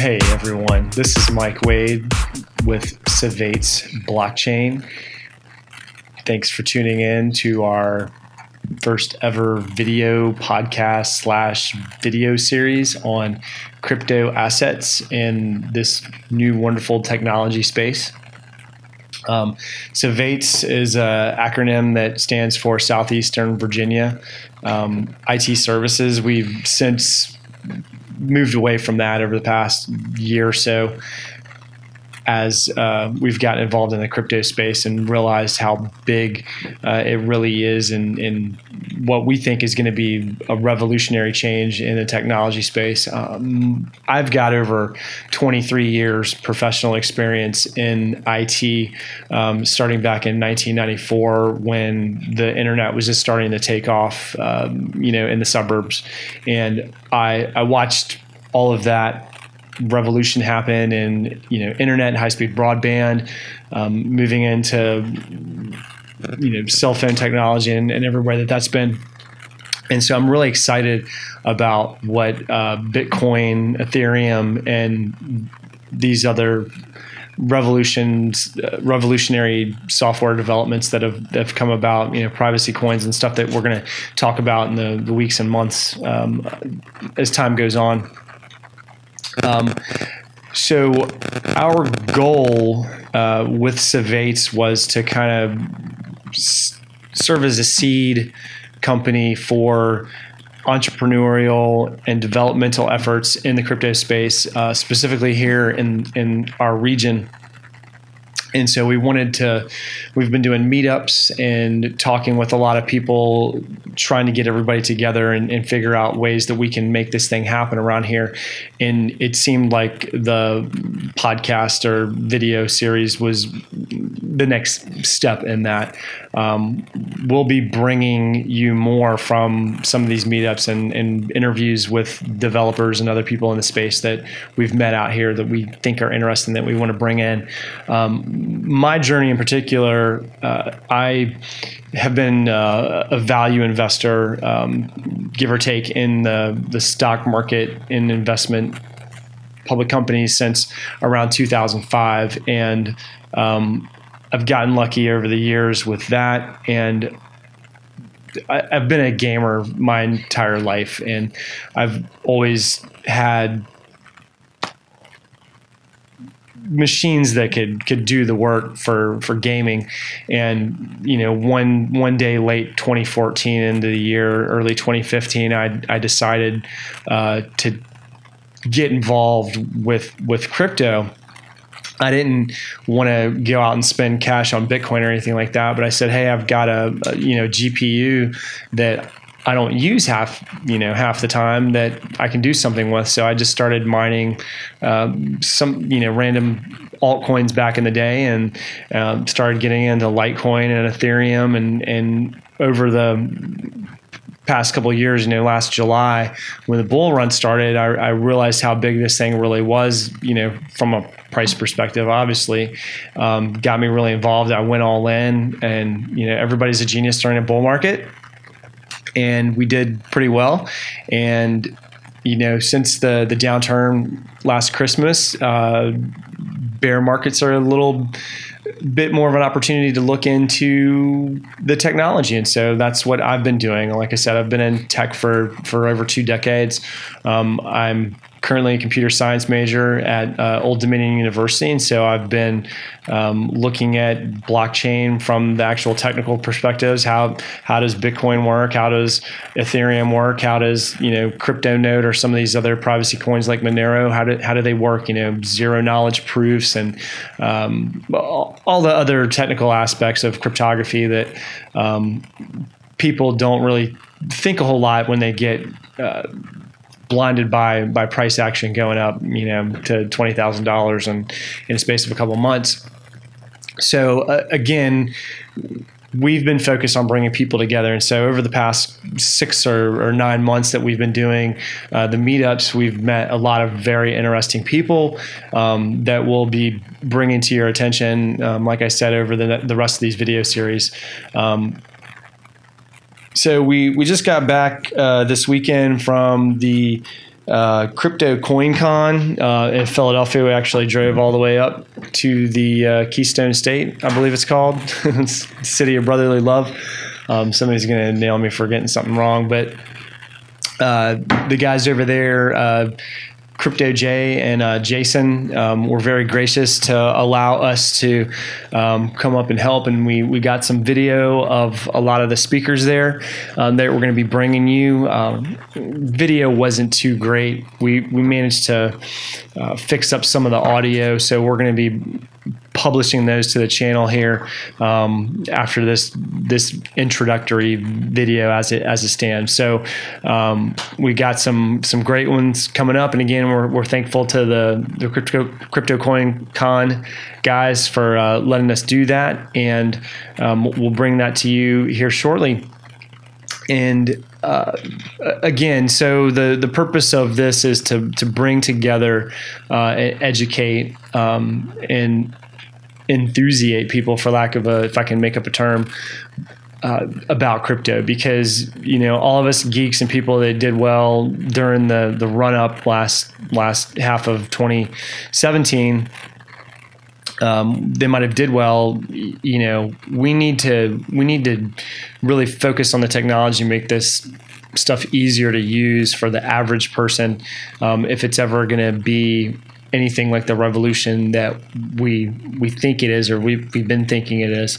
Hey everyone, this is Mike Wade with Savates Blockchain. Thanks for tuning in to our first ever video podcast slash video series on crypto assets in this new wonderful technology space. Um, so VATES is an acronym that stands for Southeastern Virginia um, IT Services. We've since moved away from that over the past year or so as uh, we've gotten involved in the crypto space and realized how big uh, it really is in what we think is going to be a revolutionary change in the technology space. Um, I've got over 23 years professional experience in IT, um, starting back in 1994 when the internet was just starting to take off, um, you know, in the suburbs. And I, I watched all of that revolution happen in you know internet, and high speed broadband, um, moving into you know cell phone technology and, and everywhere that that's been. And so I'm really excited about what uh, Bitcoin, Ethereum, and these other revolutions, uh, revolutionary software developments that have that have come about. You know, privacy coins and stuff that we're going to talk about in the, the weeks and months um, as time goes on. Um, so our goal uh, with Savates was to kind of s- serve as a seed company for entrepreneurial and developmental efforts in the crypto space, uh, specifically here in in our region and so we wanted to we've been doing meetups and talking with a lot of people trying to get everybody together and, and, figure out ways that we can make this thing happen around here. And it seemed like the podcast or video series was the next step in that. Um, we'll be bringing you more from some of these meetups and, and interviews with developers and other people in the space that we've met out here that we think are interesting that we want to bring in. Um, my journey in particular, uh, I have been uh, a value investor, um, give or take, in the, the stock market in investment public companies since around 2005. And um, I've gotten lucky over the years with that. And I, have been a gamer my entire life. And I've always had machines that could could do the work for for gaming. And you know one one day late 2014 into the year early 2015 i i decided uh, to get involved with with crypto. I didn't want to go out and spend cash on Bitcoin or anything like that, but I said, "Hey, I've got a, a you know GPU that I don't use half, you know, half the time that I can do something with. So I just started mining um, some, you know, random altcoins back in the day, and um, started getting into Litecoin and Ethereum, and and over the past couple years, you know, last July when the bull run started, I, I, realized how big this thing really was, you know, from a price perspective, obviously, um, got me really involved. I went all in and, you know, everybody's a genius during a bull market and we did pretty well. And you know, since the the downturn last Christmas, uh, bear markets are a little bit more of an opportunity to look into the technology, and so that's what I've been doing. Like I said, I've been in tech for for over two decades. Um, I'm currently a computer science major at uh, Old Dominion University, and so I've been um, looking at blockchain from the actual technical perspectives. How how does Bitcoin work? How does Ethereum work? How does you know CryptoNote or some of these other privacy coins like Monero? How do how do they work? You know, zero knowledge proofs and um, all the other technical aspects of cryptography that um, people don't really think a whole lot when they get uh, blinded by by price action going up, you know, to twenty thousand dollars in in a space of a couple months. So uh, again, we've been focused on bringing people together, and so over the past six or, or nine months that we've been doing uh, the meetups, we've met a lot of very interesting people um, that will be bringing to your attention. Um, like I said, over the the rest of these video series. Um, so we we just got back uh, this weekend from the uh, Crypto CoinCon uh, in Philadelphia. We actually drove all the way up to the uh, Keystone State, I believe it's called, City of Brotherly Love. Um, somebody's to nail me for getting something wrong, but uh, the guys over there uh, Crypto J and uh, Jason um, were very gracious to allow us to um, come up and help. And we, we got some video of a lot of the speakers there um, that we're going to be bringing you. Um, video wasn't too great. We, we managed to uh, fix up some of the audio. So we're going to be publishing those to the channel here um, after this this introductory video as it as it stands. So um, we got some some great ones coming up, and again, we're, we're thankful to the the crypto crypto coin con guys for uh, letting us do that, and um, we'll bring that to you here shortly. And uh, again, so the the purpose of this is to to bring together, uh, educate, um, and enthusiate people, for lack of a, if I can make up a term, uh, about crypto. Because you know all of us geeks and people that did well during the the run up last last half of 2017 um, they might have did well. You know we need to we need to really focus on the technology make this stuff easier to use for the average person um, if it's ever going to be anything like the revolution that we we think it is or we've, we've been thinking it is.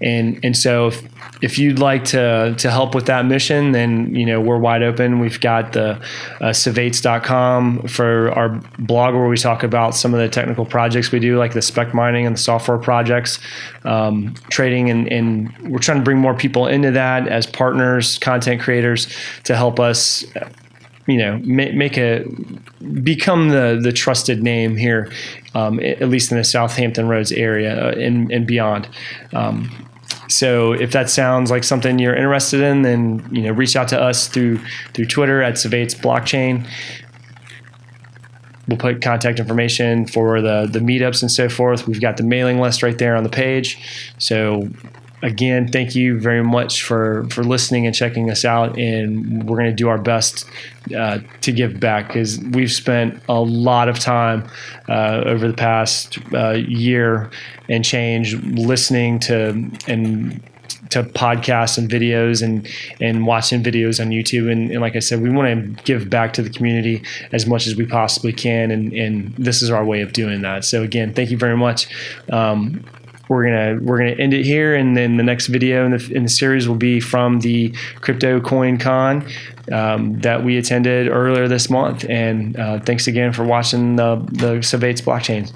And and so if, if you'd like to to help with that mission then you know we're wide open. We've got the uh, Civeights.com for our blog where we talk about some of the technical projects we do like the spec mining and the software projects um, trading. And, and we're trying to bring more people into that as partners content creators to help us you know make, make a become the the trusted name here um, at least in the Southampton Roads area uh, and, and beyond. Um, so if that sounds like something you're interested in then you know reach out to us through through Twitter at Civeights Blockchain. We'll put contact information for the the meetups and so forth. We've got the mailing list right there on the page. So again, thank you very much for for listening and checking us out. And we're going to do our best uh, to give back because we've spent a lot of time uh, over the past uh, year and change listening to and to podcasts and videos and and watching videos on YouTube. And, and, like I said, we want to give back to the community as much as we possibly can. And, and this is our way of doing that. So again, thank you very much. Um, we're gonna we're gonna end it here, and then the next video in the in the series will be from the Crypto Coin Con um, that we attended earlier this month. And uh, thanks again for watching the the Civeights blockchains.